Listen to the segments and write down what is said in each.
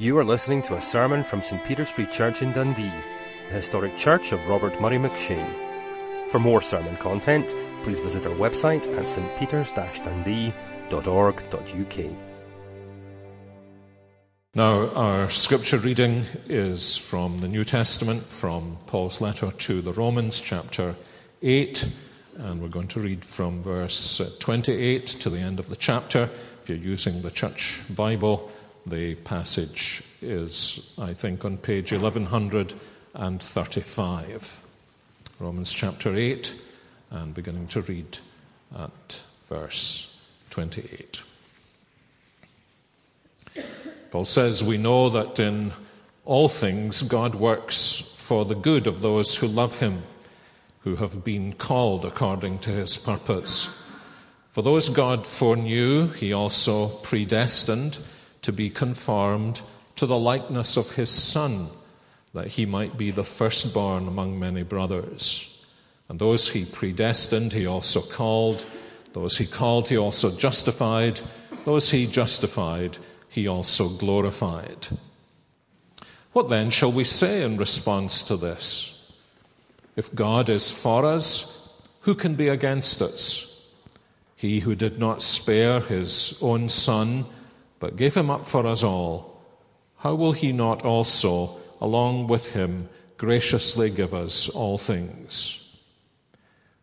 You are listening to a sermon from St Peter's Free Church in Dundee, the historic church of Robert Murray McCheyne. For more sermon content, please visit our website at stpeters-dundee.org.uk. Now, our scripture reading is from the New Testament, from Paul's letter to the Romans, chapter 8, and we're going to read from verse 28 to the end of the chapter. If you're using the church Bible, the passage is, I think, on page 1135. Romans chapter 8, and beginning to read at verse 28. Paul says, We know that in all things God works for the good of those who love him, who have been called according to his purpose. For those God foreknew, he also predestined to be conformed to the likeness of his Son, that he might be the firstborn among many brothers. And those he predestined, he also called. Those he called, he also justified. Those he justified, he also glorified. What then shall we say in response to this? If God is for us, who can be against us? He who did not spare his own Son, but gave him up for us all, how will he not also, along with him, graciously give us all things?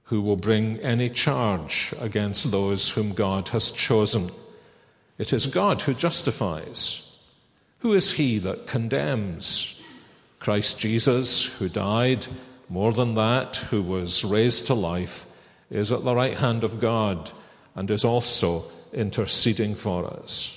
Who will bring any charge against those whom God has chosen? It is God who justifies. Who is he that condemns? Christ Jesus, who died, more than that, who was raised to life, is at the right hand of God and is also interceding for us.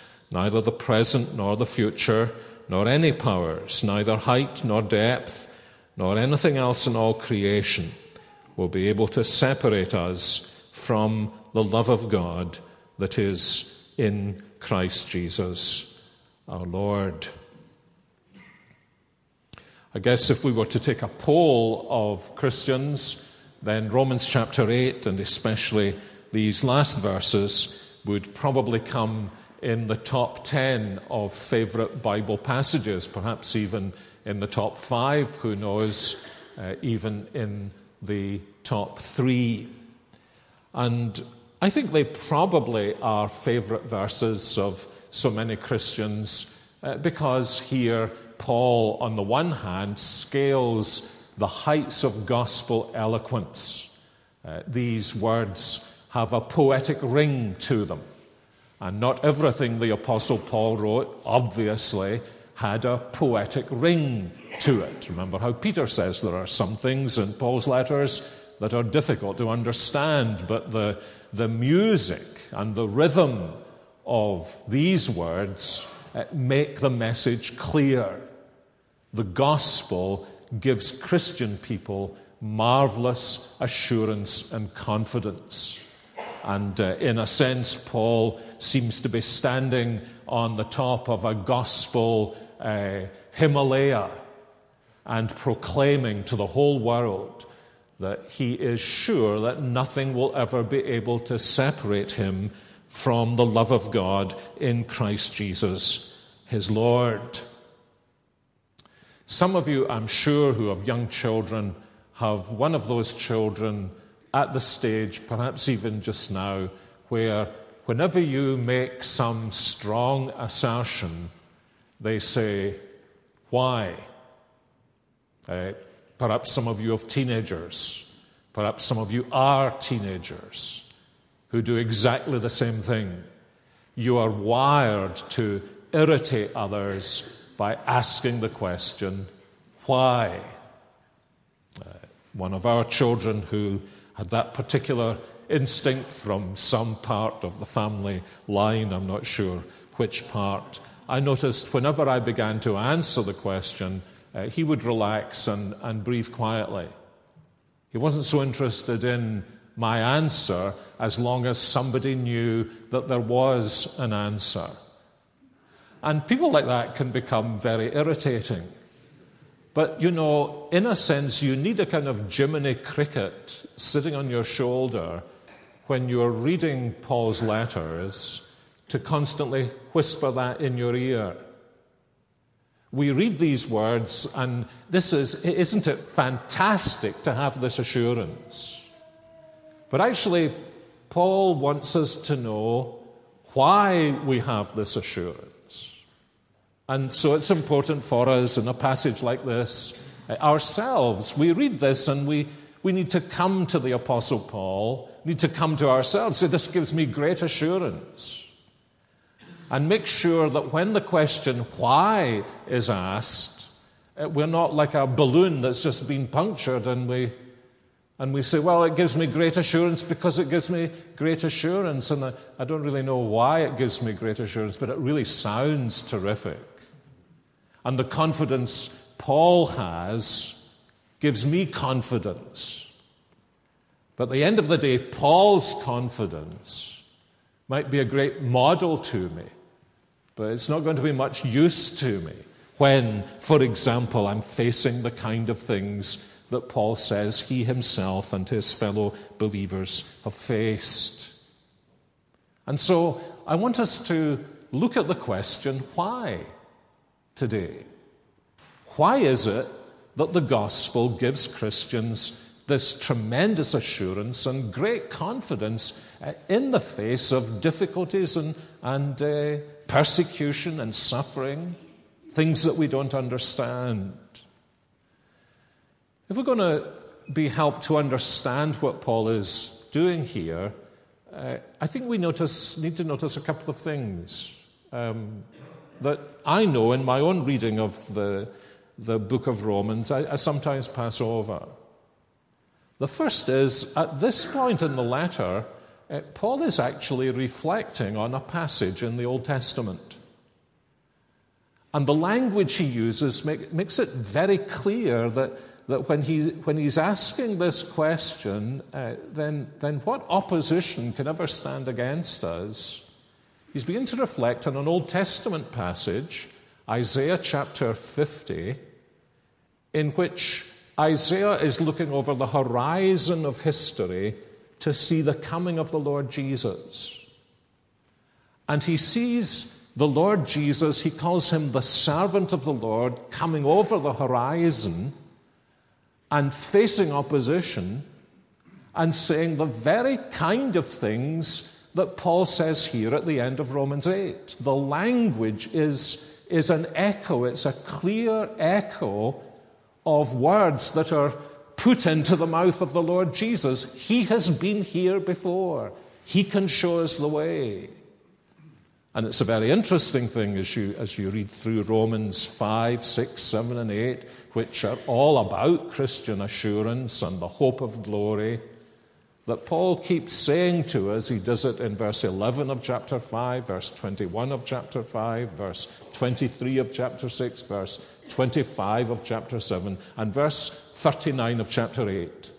neither the present nor the future, nor any powers, neither height nor depth, nor anything else in all creation will be able to separate us from the love of God that is in Christ Jesus our Lord. I guess if we were to take a poll of Christians, then Romans chapter 8 and especially these last verses would probably come in the top 10 of favorite Bible passages, perhaps even in the top five, who knows, uh, even in the top three. And I think they probably are favorite verses of so many Christians uh, because here Paul, on the one hand, scales the heights of gospel eloquence. Uh, these words have a poetic ring to them. And not everything the Apostle Paul wrote, obviously, had a poetic ring to it. Remember how Peter says there are some things in Paul's letters that are difficult to understand, but the, the music and the rhythm of these words uh, make the message clear. The gospel gives Christian people marvelous assurance and confidence. And uh, in a sense, Paul seems to be standing on the top of a gospel uh, Himalaya and proclaiming to the whole world that he is sure that nothing will ever be able to separate him from the love of God in Christ Jesus, his Lord. Some of you, I'm sure, who have young children, have one of those children at the stage, perhaps even just now, where whenever you make some strong assertion, they say, Why? Uh, perhaps some of you have teenagers. Perhaps some of you are teenagers who do exactly the same thing. You are wired to irritate others by asking the question, Why? Uh, one of our children who had that particular instinct from some part of the family line, I'm not sure which part, I noticed whenever I began to answer the question, uh, he would relax and, and breathe quietly. He wasn't so interested in my answer as long as somebody knew that there was an answer. And people like that can become very irritating. But, you know, in a sense, you need a kind of Jiminy Cricket sitting on your shoulder when you're reading Paul's letters to constantly whisper that in your ear. We read these words, and this is, isn't it fantastic to have this assurance? But actually, Paul wants us to know why we have this assurance. And so it's important for us in a passage like this, uh, ourselves, we read this and we, we need to come to the Apostle Paul, need to come to ourselves. Say, this gives me great assurance. And make sure that when the question why is asked, we're not like a balloon that's just been punctured and we, and we say, well, it gives me great assurance because it gives me great assurance. And I don't really know why it gives me great assurance, but it really sounds terrific. And the confidence Paul has gives me confidence. But at the end of the day, Paul's confidence might be a great model to me, but it's not going to be much use to me when, for example, I'm facing the kind of things that Paul says he himself and his fellow believers have faced. And so I want us to look at the question why? today. Why is it that the gospel gives Christians this tremendous assurance and great confidence uh, in the face of difficulties and, and uh, persecution and suffering, things that we don't understand? If we're going to be helped to understand what Paul is doing here, uh, I think we notice, need to notice a couple of things. Um, that I know in my own reading of the, the book of Romans, I, I sometimes pass over. The first is at this point in the letter, uh, Paul is actually reflecting on a passage in the Old Testament. And the language he uses make, makes it very clear that, that when, he, when he's asking this question, uh, then, then what opposition can ever stand against us He's beginning to reflect on an Old Testament passage, Isaiah chapter 50, in which Isaiah is looking over the horizon of history to see the coming of the Lord Jesus. And he sees the Lord Jesus, he calls him the servant of the Lord, coming over the horizon and facing opposition and saying the very kind of things that Paul says here at the end of Romans 8. The language is, is an echo, it's a clear echo of words that are put into the mouth of the Lord Jesus. He has been here before, He can show us the way. And it's a very interesting thing as you, as you read through Romans 5, 6, 7, and 8, which are all about Christian assurance and the hope of glory that Paul keeps saying to us. He does it in verse 11 of chapter 5, verse 21 of chapter 5, verse 23 of chapter 6, verse 25 of chapter 7, and verse 39 of chapter 8.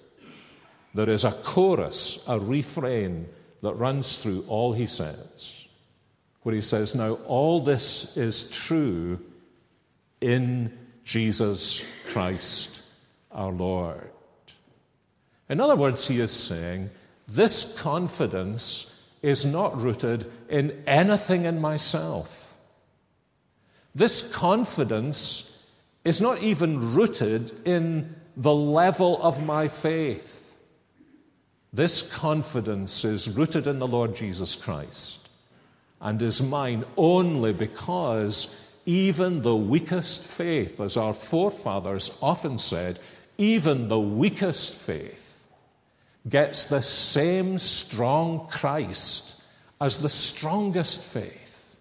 There is a chorus, a refrain that runs through all he says, where he says, Now all this is true in Jesus Christ our Lord. In other words, he is saying, this confidence is not rooted in anything in myself. This confidence is not even rooted in the level of my faith. This confidence is rooted in the Lord Jesus Christ and is mine only because even the weakest faith, as our forefathers often said, even the weakest faith gets the same strong Christ as the strongest faith.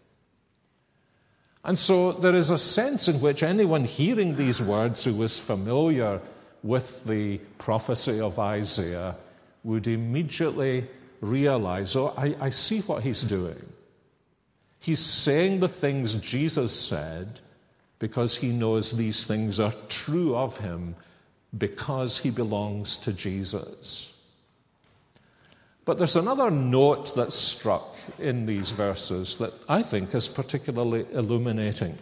And so there is a sense in which anyone hearing these words who was familiar with the prophecy of Isaiah would immediately realize, oh, I, I see what he's doing. He's saying the things Jesus said because he knows these things are true of him because he belongs to Jesus. But there's another note that's struck in these verses that I think is particularly illuminating.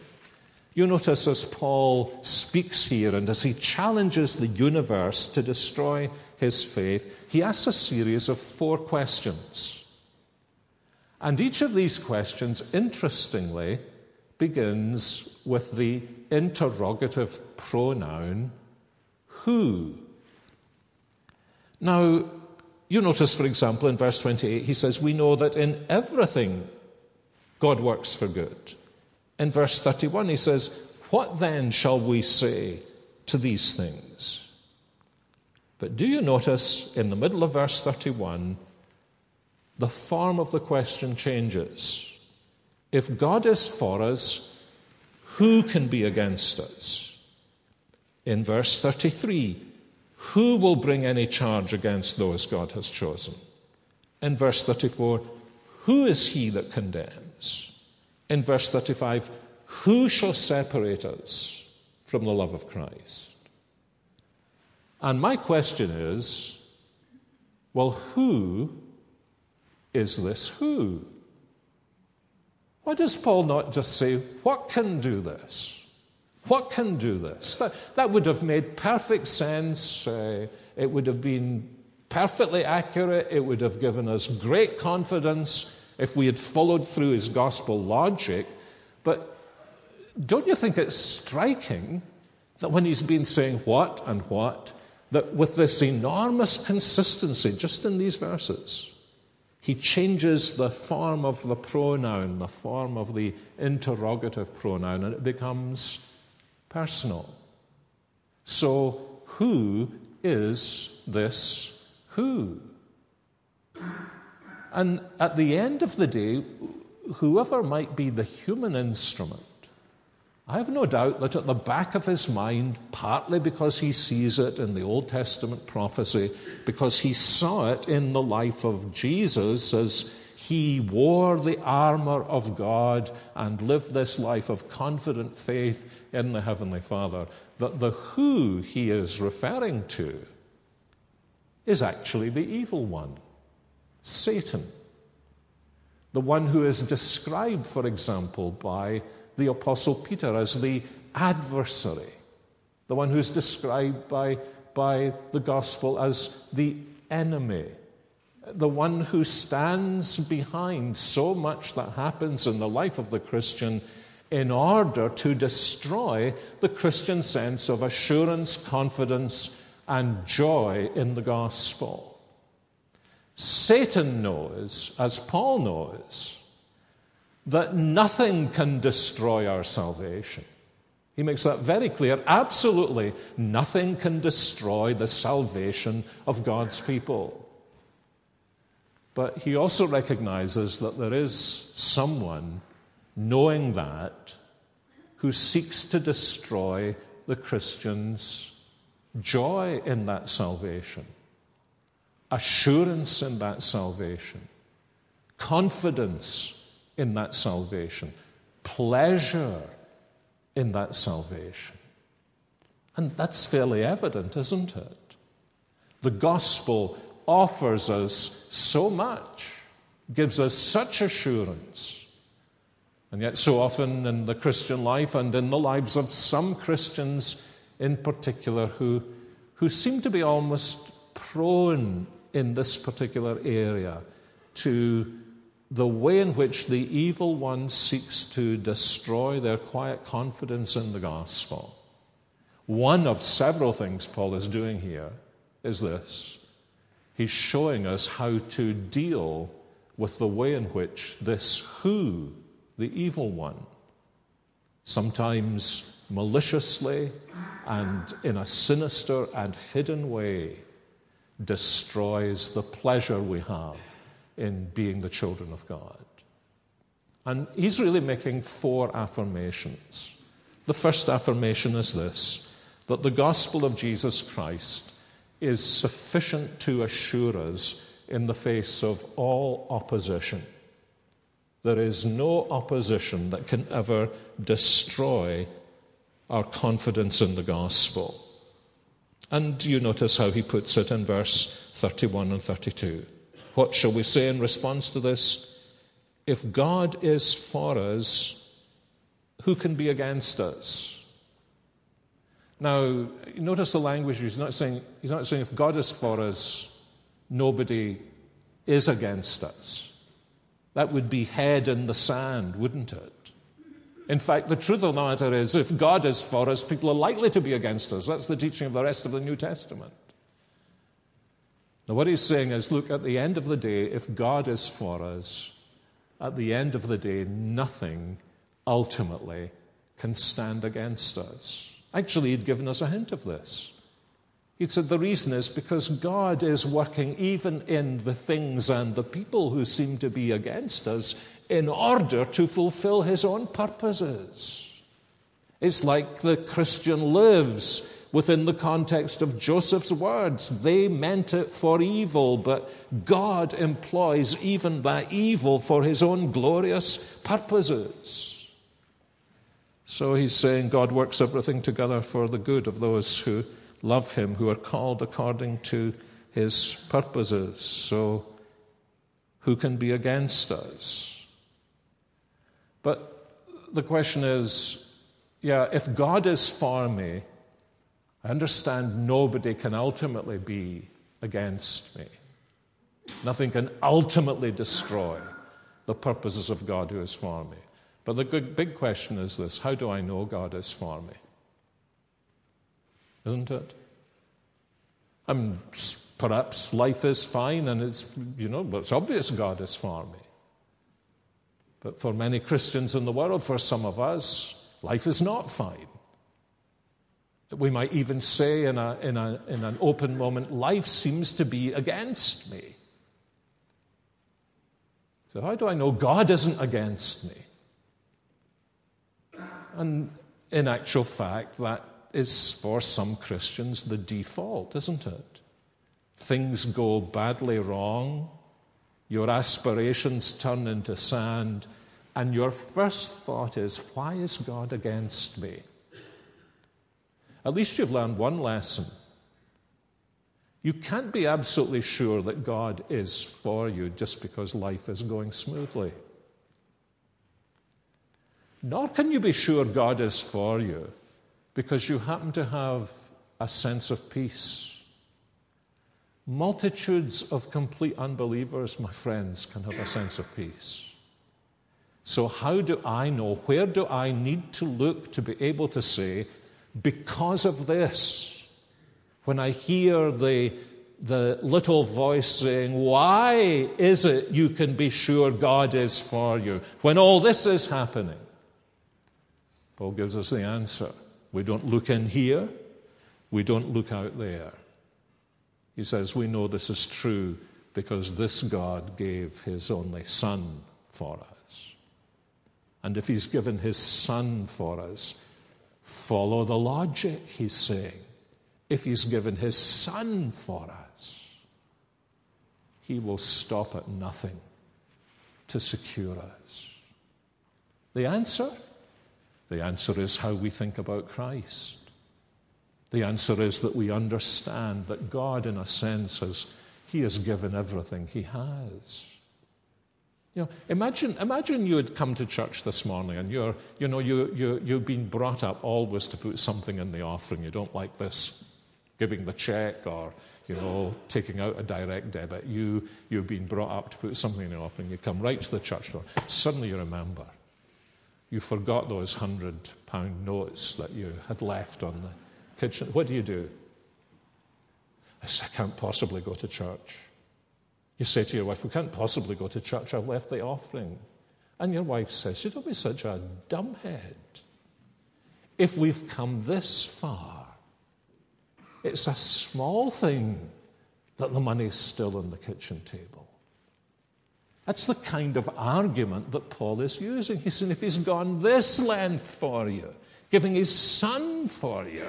You notice as Paul speaks here and as he challenges the universe to destroy his faith, he asks a series of four questions. And each of these questions, interestingly, begins with the interrogative pronoun who. Now, you notice, for example, in verse 28, he says, We know that in everything God works for good. In verse 31, he says, What then shall we say to these things? But do you notice in the middle of verse 31, the form of the question changes. If God is for us, who can be against us? In verse 33, who will bring any charge against those God has chosen? In verse 34, who is he that condemns? In verse 35, who shall separate us from the love of Christ? And my question is well, who is this who? Why does Paul not just say, What can do this? What can do this? That, that would have made perfect sense. Uh, it would have been perfectly accurate. It would have given us great confidence if we had followed through his gospel logic. But don't you think it's striking that when he's been saying what and what, that with this enormous consistency just in these verses, he changes the form of the pronoun, the form of the interrogative pronoun, and it becomes personal. So, who is this who? And at the end of the day, whoever might be the human instrument I have no doubt that at the back of his mind, partly because he sees it in the Old Testament prophecy, because he saw it in the life of Jesus as he wore the armor of God and lived this life of confident faith in the Heavenly Father, that the who he is referring to is actually the evil one, Satan. The one who is described, for example, by the Apostle Peter as the adversary, the one who's described by, by the gospel as the enemy, the one who stands behind so much that happens in the life of the Christian in order to destroy the Christian sense of assurance, confidence, and joy in the gospel. Satan knows, as Paul knows, that nothing can destroy our salvation. He makes that very clear. Absolutely nothing can destroy the salvation of God's people. But he also recognizes that there is someone, knowing that, who seeks to destroy the Christian's joy in that salvation, assurance in that salvation, confidence in that salvation, pleasure in that salvation. And that's fairly evident, isn't it? The gospel offers us so much, gives us such assurance. And yet, so often in the Christian life and in the lives of some Christians in particular who, who seem to be almost prone in this particular area to the way in which the evil one seeks to destroy their quiet confidence in the gospel. One of several things Paul is doing here is this he's showing us how to deal with the way in which this who, the evil one, sometimes maliciously and in a sinister and hidden way, destroys the pleasure we have in being the children of God. And he's really making four affirmations. The first affirmation is this that the gospel of Jesus Christ is sufficient to assure us in the face of all opposition. There is no opposition that can ever destroy our confidence in the gospel. And you notice how he puts it in verse 31 and 32. What shall we say in response to this? If God is for us, who can be against us? Now, notice the language. He's not saying, he's not saying if God is for us, nobody is against us. That would be head in the sand, wouldn't it? In fact, the truth of the matter is, if God is for us, people are likely to be against us. That's the teaching of the rest of the New Testament. Now, what he's saying is look, at the end of the day, if God is for us, at the end of the day, nothing ultimately can stand against us. Actually, he'd given us a hint of this. He'd said the reason is because God is working even in the things and the people who seem to be against us in order to fulfill his own purposes. It's like the Christian lives within the context of Joseph's words. They meant it for evil, but God employs even that evil for his own glorious purposes. So he's saying God works everything together for the good of those who love him, who are called according to his purposes. So, who can be against us? But the question is yeah, if God is for me, I understand nobody can ultimately be against me. Nothing can ultimately destroy the purposes of God who is for me. But the big question is this how do I know God is for me? isn't it? I mean, perhaps life is fine and it's, you know, it's obvious God is for me. But for many Christians in the world, for some of us, life is not fine. We might even say in, a, in, a, in an open moment, life seems to be against me. So, how do I know God isn't against me? And in actual fact, that is for some Christians the default, isn't it? Things go badly wrong, your aspirations turn into sand, and your first thought is, Why is God against me? At least you've learned one lesson. You can't be absolutely sure that God is for you just because life is going smoothly. Nor can you be sure God is for you because you happen to have a sense of peace. Multitudes of complete unbelievers, my friends, can have a sense of peace. So, how do I know? Where do I need to look to be able to say, because of this, when I hear the, the little voice saying, Why is it you can be sure God is for you when all this is happening? Paul gives us the answer. We don't look in here, we don't look out there. He says, We know this is true because this God gave his only Son for us. And if he's given his Son for us, follow the logic, he's saying. If he's given his Son for us, he will stop at nothing to secure us. The answer? The answer is how we think about Christ. The answer is that we understand that God, in a sense, has He has given everything He has. You know, imagine, imagine you had come to church this morning and you're, you know, you, you, you've been brought up always to put something in the offering. You don't like this giving the check or, you know, taking out a direct debit. You, you've been brought up to put something in the offering. You come right to the church door. Suddenly you remember you forgot those hundred pound notes that you had left on the kitchen. What do you do? I say, I can't possibly go to church. You say to your wife, We can't possibly go to church. I've left the offering. And your wife says, You don't be such a dumbhead. If we've come this far, it's a small thing that the money's still on the kitchen table. That's the kind of argument that Paul is using. He's saying, if he's gone this length for you, giving his son for you,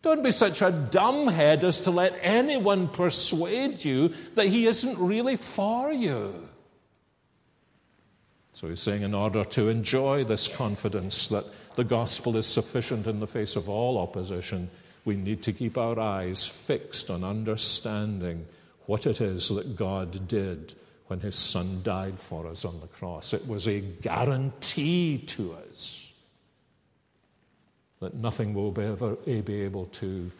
don't be such a dumbhead as to let anyone persuade you that he isn't really for you. So he's saying, in order to enjoy this confidence that the gospel is sufficient in the face of all opposition, we need to keep our eyes fixed on understanding what it is that God did when his son died for us on the cross. It was a guarantee to us that nothing will be, ever, eh, be able to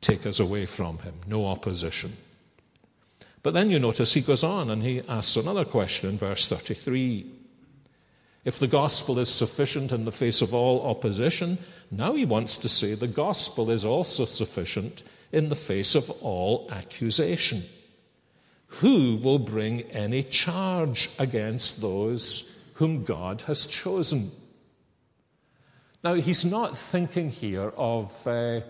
take us away from him, no opposition. But then you notice he goes on and he asks another question in verse 33. If the gospel is sufficient in the face of all opposition, now he wants to say the gospel is also sufficient in the face of all accusation. Who will bring any charge against those whom God has chosen? Now, he's not thinking here of uh,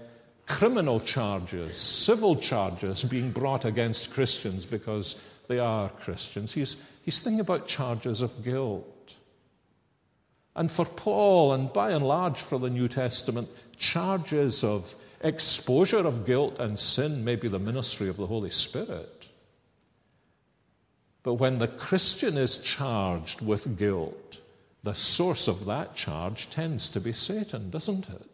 criminal charges, civil charges being brought against Christians because they are Christians. He's, he's thinking about charges of guilt. And for Paul, and by and large for the New Testament, charges of exposure of guilt and sin may be the ministry of the Holy Spirit. But when the Christian is charged with guilt, the source of that charge tends to be Satan, doesn't it?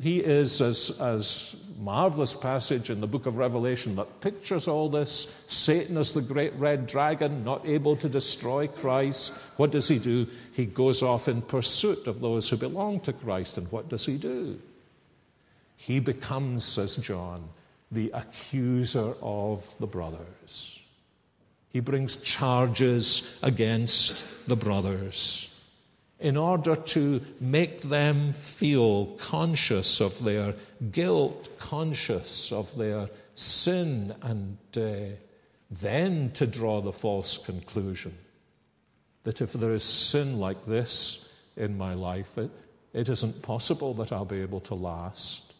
He is, as, as marvelous passage in the book of Revelation that pictures all this. Satan is the great red dragon, not able to destroy Christ. What does he do? He goes off in pursuit of those who belong to Christ. And what does he do? He becomes, says John, the accuser of the brothers. He brings charges against the brothers in order to make them feel conscious of their guilt, conscious of their sin, and uh, then to draw the false conclusion that if there is sin like this in my life, it, it isn't possible that I'll be able to last.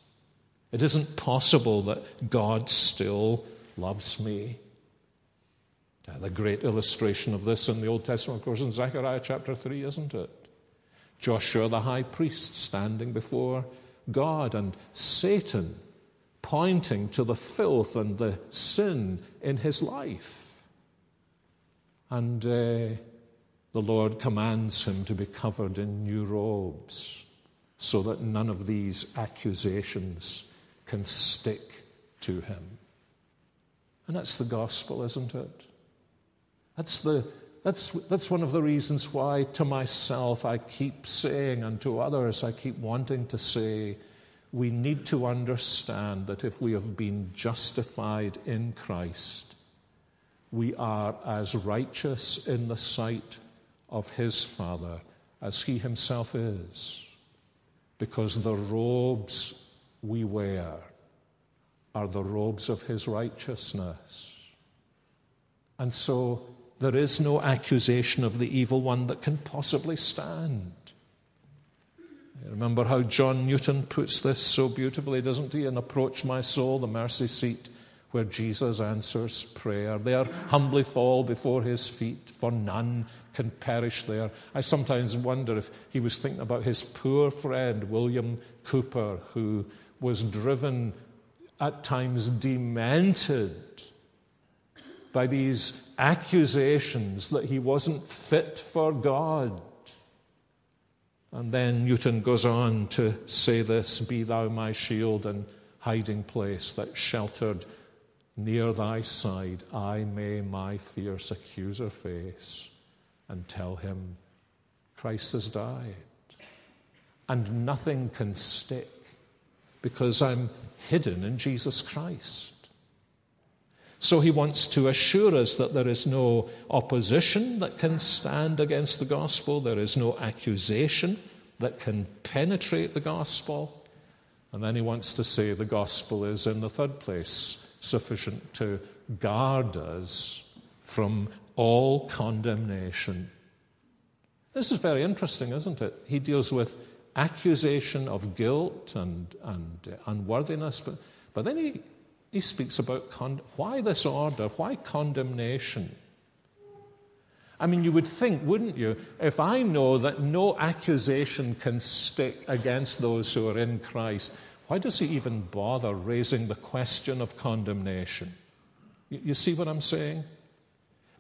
It isn't possible that God still loves me. Uh, the great illustration of this in the Old Testament, of course, in Zechariah chapter 3, isn't it? Joshua the high priest standing before God and Satan pointing to the filth and the sin in his life. And uh, the Lord commands him to be covered in new robes so that none of these accusations can stick to him. And that's the gospel, isn't it? That's the that's, that's one of the reasons why to myself I keep saying, and to others I keep wanting to say, we need to understand that if we have been justified in Christ, we are as righteous in the sight of His Father as He Himself is. Because the robes we wear are the robes of His righteousness. And so there is no accusation of the evil one that can possibly stand. Remember how John Newton puts this so beautifully, doesn't he? And approach my soul, the mercy seat where Jesus answers prayer. There humbly fall before his feet, for none can perish there. I sometimes wonder if he was thinking about his poor friend, William Cowper, who was driven at times demented by these accusations that he wasn't fit for God. And then Newton goes on to say this Be thou my shield and hiding place that sheltered near thy side, I may my fierce accuser face and tell him, Christ has died. And nothing can stick because I'm hidden in Jesus Christ. So he wants to assure us that there is no opposition that can stand against the gospel, there is no accusation that can penetrate the gospel. And then he wants to say the gospel is, in the third place, sufficient to guard us from all condemnation. This is very interesting, isn't it? He deals with accusation of guilt and, and unworthiness, but, but then he he speaks about con- why this order, why condemnation? I mean, you would think, wouldn't you, if I know that no accusation can stick against those who are in Christ, why does he even bother raising the question of condemnation? You, you see what I'm saying?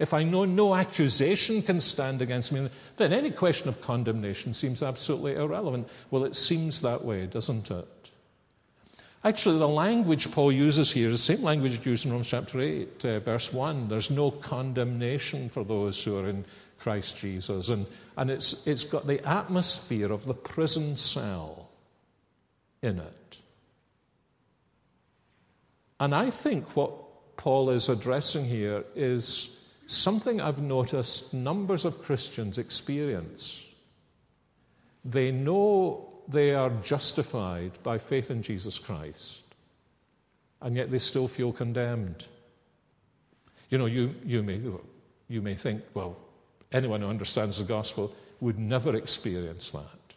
if I know no accusation can stand against me, then any question of condemnation seems absolutely irrelevant. Well, it seems that way, doesn't it? Actually, the language Paul uses here is the same language used in Romans chapter 8, uh, verse 1. There's no condemnation for those who are in Christ Jesus. And, and it's, it's got the atmosphere of the prison cell in it. And I think what Paul is addressing here is something I've noticed numbers of Christians experience. They know they are justified by faith in Jesus Christ, and yet they still feel condemned. You know, you, you, may, you may think, well, anyone who understands the gospel would never experience that.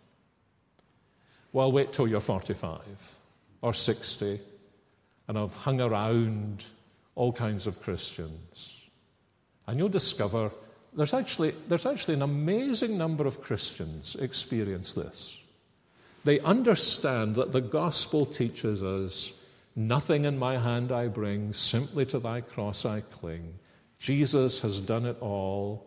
Well, wait till you're 45 or 60 and I've hung around all kinds of Christians. And you'll discover there's actually, there's actually an amazing number of Christians experience this. They understand that the gospel teaches us nothing in my hand I bring, simply to thy cross I cling. Jesus has done it all.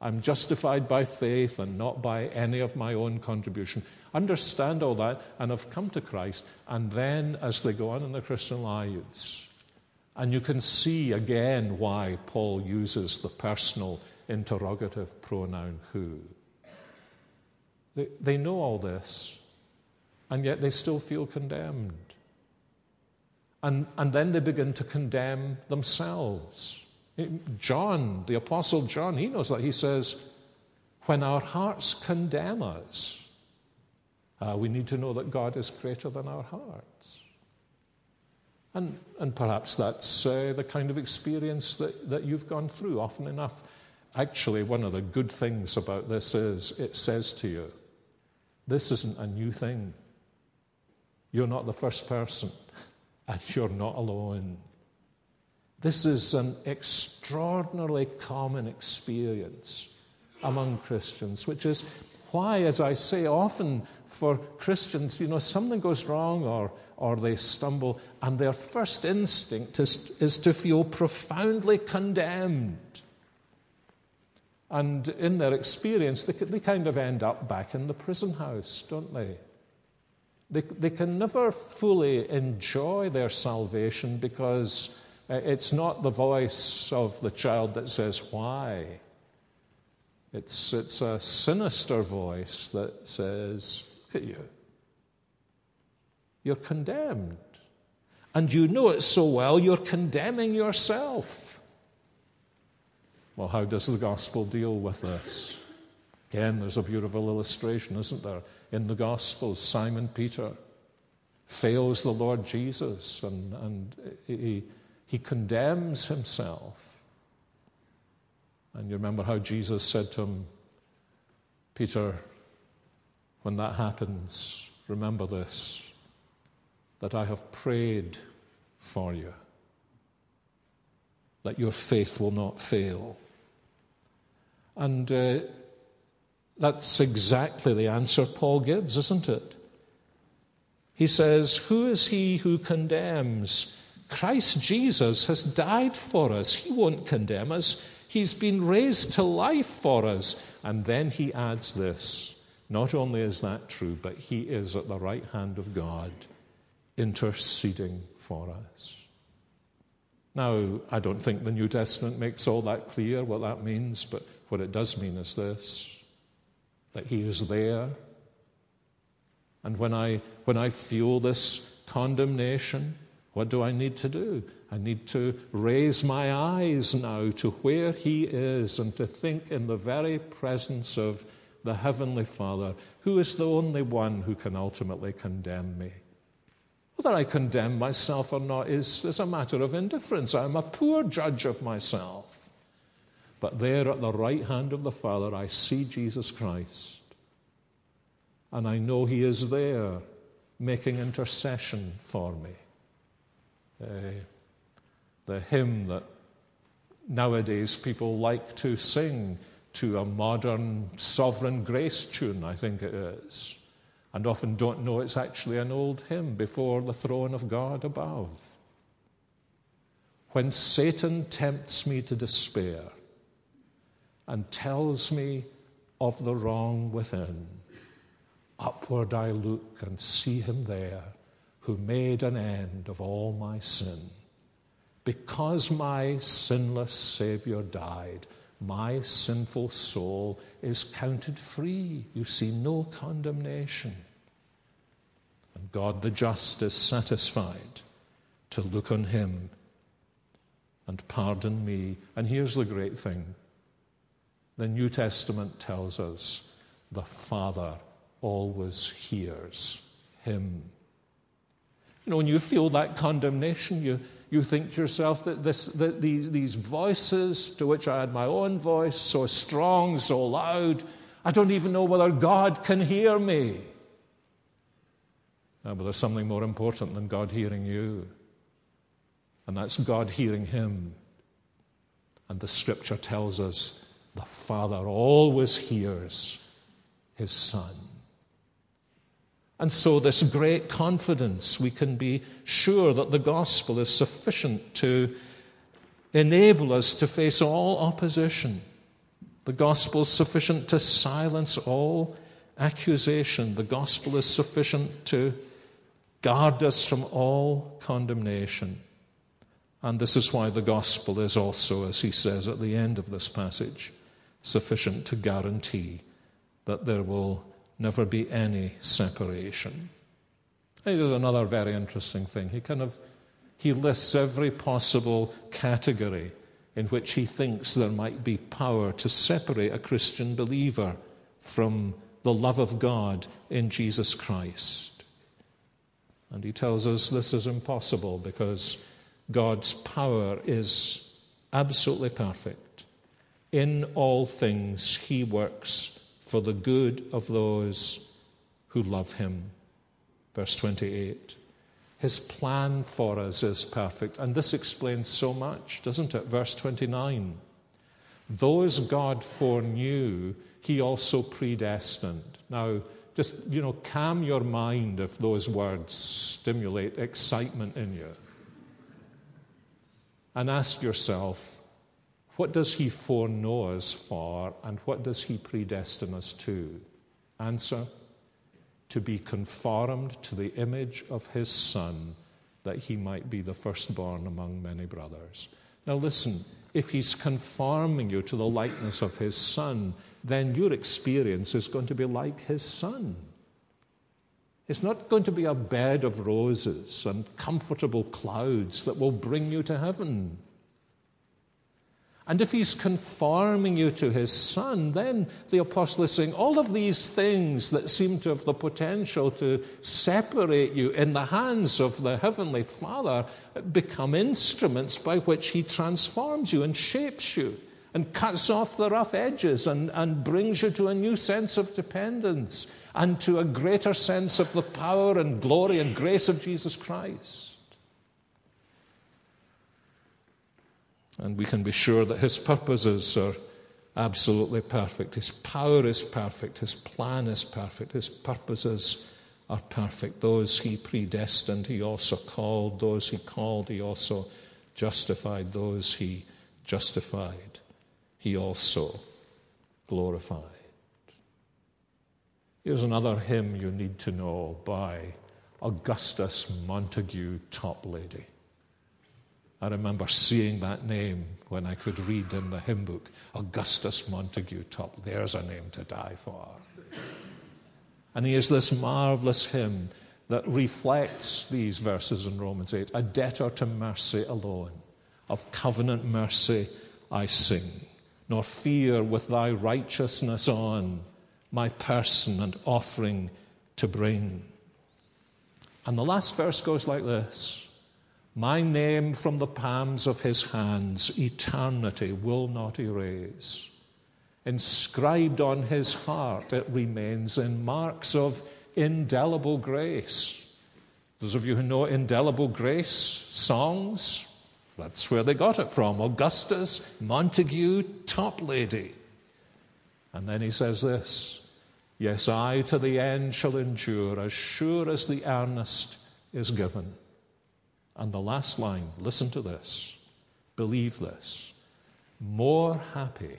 I'm justified by faith and not by any of my own contribution. Understand all that and have come to Christ. And then, as they go on in their Christian lives, and you can see again why Paul uses the personal interrogative pronoun who. They, they know all this and yet they still feel condemned. And, and then they begin to condemn themselves. John, the Apostle John, he knows that. He says, when our hearts condemn us, uh, we need to know that God is greater than our hearts. And, and perhaps that's uh, the kind of experience that, that you've gone through often enough. Actually, one of the good things about this is it says to you, this isn't a new thing. You're not the first person, and you're not alone. This is an extraordinarily common experience among Christians, which is why, as I say often for Christians, you know, something goes wrong or, or they stumble, and their first instinct is, is to feel profoundly condemned. And in their experience, they, they kind of end up back in the prison house, don't they? They, they can never fully enjoy their salvation because uh, it's not the voice of the child that says, Why? It's, it's a sinister voice that says, Look at you. You're condemned. And you know it so well, you're condemning yourself. Well, how does the gospel deal with this? Again, there's a beautiful illustration, isn't there? in the Gospels, Simon Peter fails the Lord Jesus and, and he, he condemns himself. And you remember how Jesus said to him, Peter, when that happens, remember this, that I have prayed for you, that your faith will not fail. And uh, that's exactly the answer Paul gives, isn't it? He says, Who is he who condemns? Christ Jesus has died for us. He won't condemn us. He's been raised to life for us. And then he adds this not only is that true, but he is at the right hand of God, interceding for us. Now, I don't think the New Testament makes all that clear what that means, but what it does mean is this that He is there. And when I, when I feel this condemnation, what do I need to do? I need to raise my eyes now to where He is and to think in the very presence of the Heavenly Father, who is the only one who can ultimately condemn me. Whether I condemn myself or not is, is a matter of indifference. I'm a poor judge of myself. But there at the right hand of the Father, I see Jesus Christ. And I know He is there making intercession for me. Uh, the hymn that nowadays people like to sing to a modern sovereign grace tune, I think it is, and often don't know it's actually an old hymn before the throne of God above. When Satan tempts me to despair, and tells me of the wrong within. Upward I look and see him there who made an end of all my sin. Because my sinless Savior died, my sinful soul is counted free. You see, no condemnation. And God the just is satisfied to look on him and pardon me. And here's the great thing the New Testament tells us the Father always hears him. You know, when you feel that condemnation, you, you think to yourself that, this, that these, these voices, to which I had my own voice, so strong, so loud, I don't even know whether God can hear me. No, but there's something more important than God hearing you, and that's God hearing him. And the scripture tells us the Father always hears his Son. And so, this great confidence, we can be sure that the gospel is sufficient to enable us to face all opposition. The gospel is sufficient to silence all accusation. The gospel is sufficient to guard us from all condemnation. And this is why the gospel is also, as he says at the end of this passage, sufficient to guarantee that there will never be any separation. Here's another very interesting thing. He kind of he lists every possible category in which he thinks there might be power to separate a Christian believer from the love of God in Jesus Christ. And he tells us this is impossible because God's power is absolutely perfect. In all things, he works for the good of those who love him. Verse 28. His plan for us is perfect. And this explains so much, doesn't it? Verse 29. Those God foreknew, he also predestined. Now, just, you know, calm your mind if those words stimulate excitement in you and ask yourself, what does he foreknow us for and what does he predestine us to? Answer to be conformed to the image of his Son, that he might be the firstborn among many brothers. Now, listen, if he's conforming you to the likeness of his Son, then your experience is going to be like his Son. It's not going to be a bed of roses and comfortable clouds that will bring you to heaven. And if he's conforming you to his son, then the apostle is saying all of these things that seem to have the potential to separate you in the hands of the heavenly Father become instruments by which he transforms you and shapes you and cuts off the rough edges and, and brings you to a new sense of dependence and to a greater sense of the power and glory and grace of Jesus Christ. And we can be sure that His purposes are absolutely perfect. His power is perfect. His plan is perfect. His purposes are perfect. Those He predestined, He also called. Those He called, He also justified. Those He justified, He also glorified. Here's another hymn you need to know by Augustus Montague Toplady. I remember seeing that name when I could read in the hymn book Augustus Montague Top. There's a name to die for. And he has this marvelous hymn that reflects these verses in Romans 8 a debtor to mercy alone. Of covenant mercy I sing, nor fear with thy righteousness on my person and offering to bring. And the last verse goes like this My name from the palms of his hands, eternity will not erase. Inscribed on his heart, it remains in marks of indelible grace. Those of you who know indelible grace songs, that's where they got it from. Augustus Montague Toplady. And then he says this Yes, I to the end shall endure, as sure as the earnest is given. And the last line, listen to this, believe this. More happy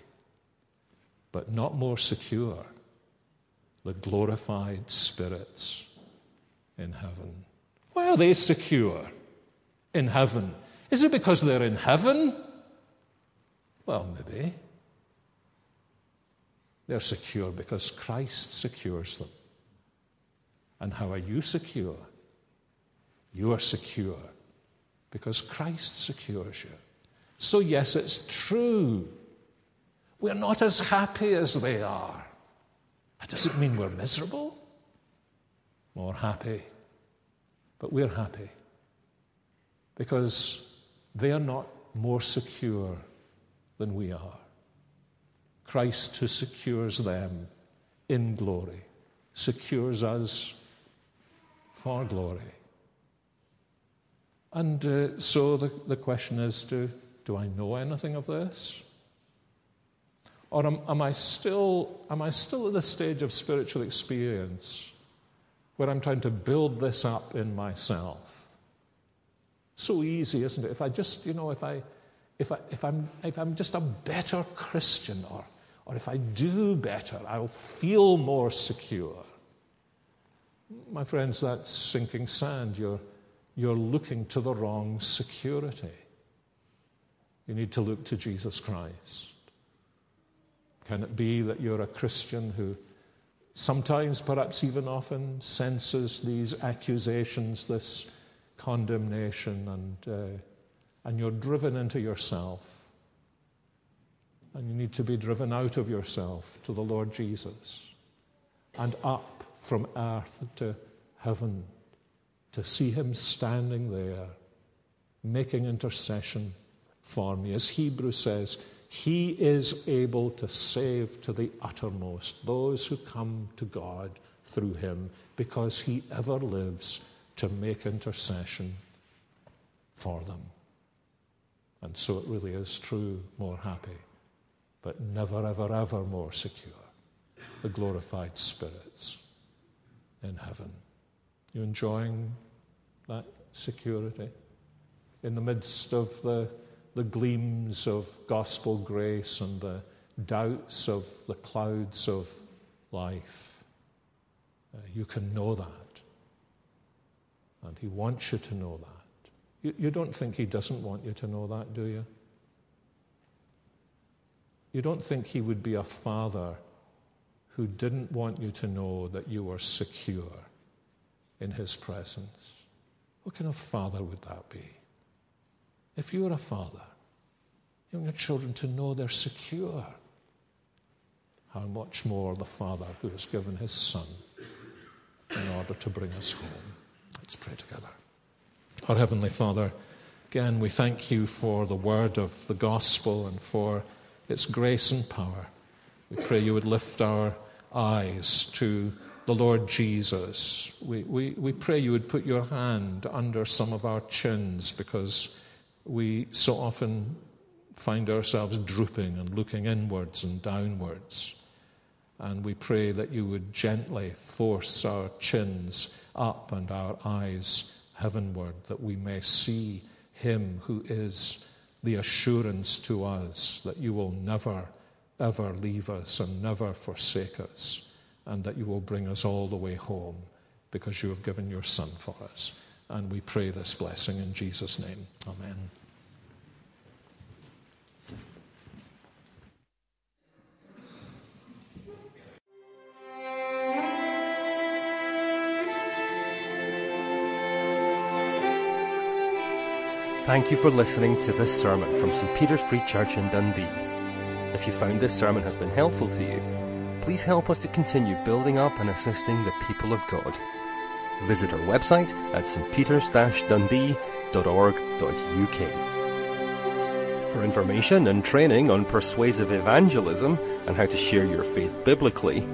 but not more secure, the glorified spirits in heaven. Why are they secure in heaven? Is it because they're in heaven? Well, maybe. They're secure because Christ secures them. And how are you secure? You are secure because Christ secures you. So, yes, it's true. We're not as happy as they are. That doesn't mean we're miserable. More happy. But we're happy because they are not more secure than we are. Christ, who secures them in glory, secures us for glory. And uh, so the, the question is do, do I know anything of this? Or am, am, I still, am I still at the stage of spiritual experience where I'm trying to build this up in myself? So easy, isn't it? If I just, you know, if, I, if, I, if, I'm, if I'm just a better Christian or, or if I do better, I'll feel more secure. My friends, that's sinking sand. You're, you're looking to the wrong security. You need to look to Jesus Christ. Can it be that you're a Christian who sometimes, perhaps even often, senses these accusations, this condemnation, and, uh, and you're driven into yourself? And you need to be driven out of yourself to the Lord Jesus and up from earth to heaven to see him standing there making intercession for me. As Hebrews says, he is able to save to the uttermost those who come to God through him because he ever lives to make intercession for them. And so it really is true, more happy, but never, ever, ever more secure. The glorified spirits in heaven. You enjoying that security? In the midst of the, the gleams of gospel grace and the doubts of the clouds of life, uh, you can know that. And He wants you to know that. You, you don't think He doesn't want you to know that, do you? You don't think He would be a father who didn't want you to know that you were secure in His presence. What kind of father would that be? If you were a father, you want your children to know they're secure. How much more the Father who has given His Son in order to bring us home. Let's pray together. Our Heavenly Father, again, we thank you for the word of the gospel and for its grace and power. We pray you would lift our eyes to the Lord Jesus. We, we, we pray you would put your hand under some of our chins because we so often find ourselves drooping and looking inwards and downwards. And we pray that you would gently force our chins up and our eyes heavenward, that we may see him who is the assurance to us that you will never, ever leave us and never forsake us and that you will bring us all the way home because you have given your Son for us. And we pray this blessing in Jesus' name. Amen. Thank you for listening to this sermon from St. Peter's Free Church in Dundee. If you found this sermon has been helpful to you, please help us to continue building up and assisting the people of God. Visit our website at stpeters-dundee.org.uk. For information and training on persuasive evangelism and how to share your faith biblically,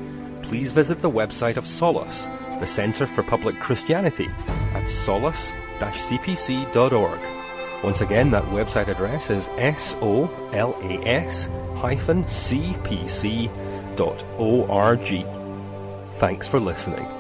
please visit the website of Solas, the Centre for Public Christianity, at solas-cpc.org. Once again, that website address is solas-cpc.org. Thanks for listening.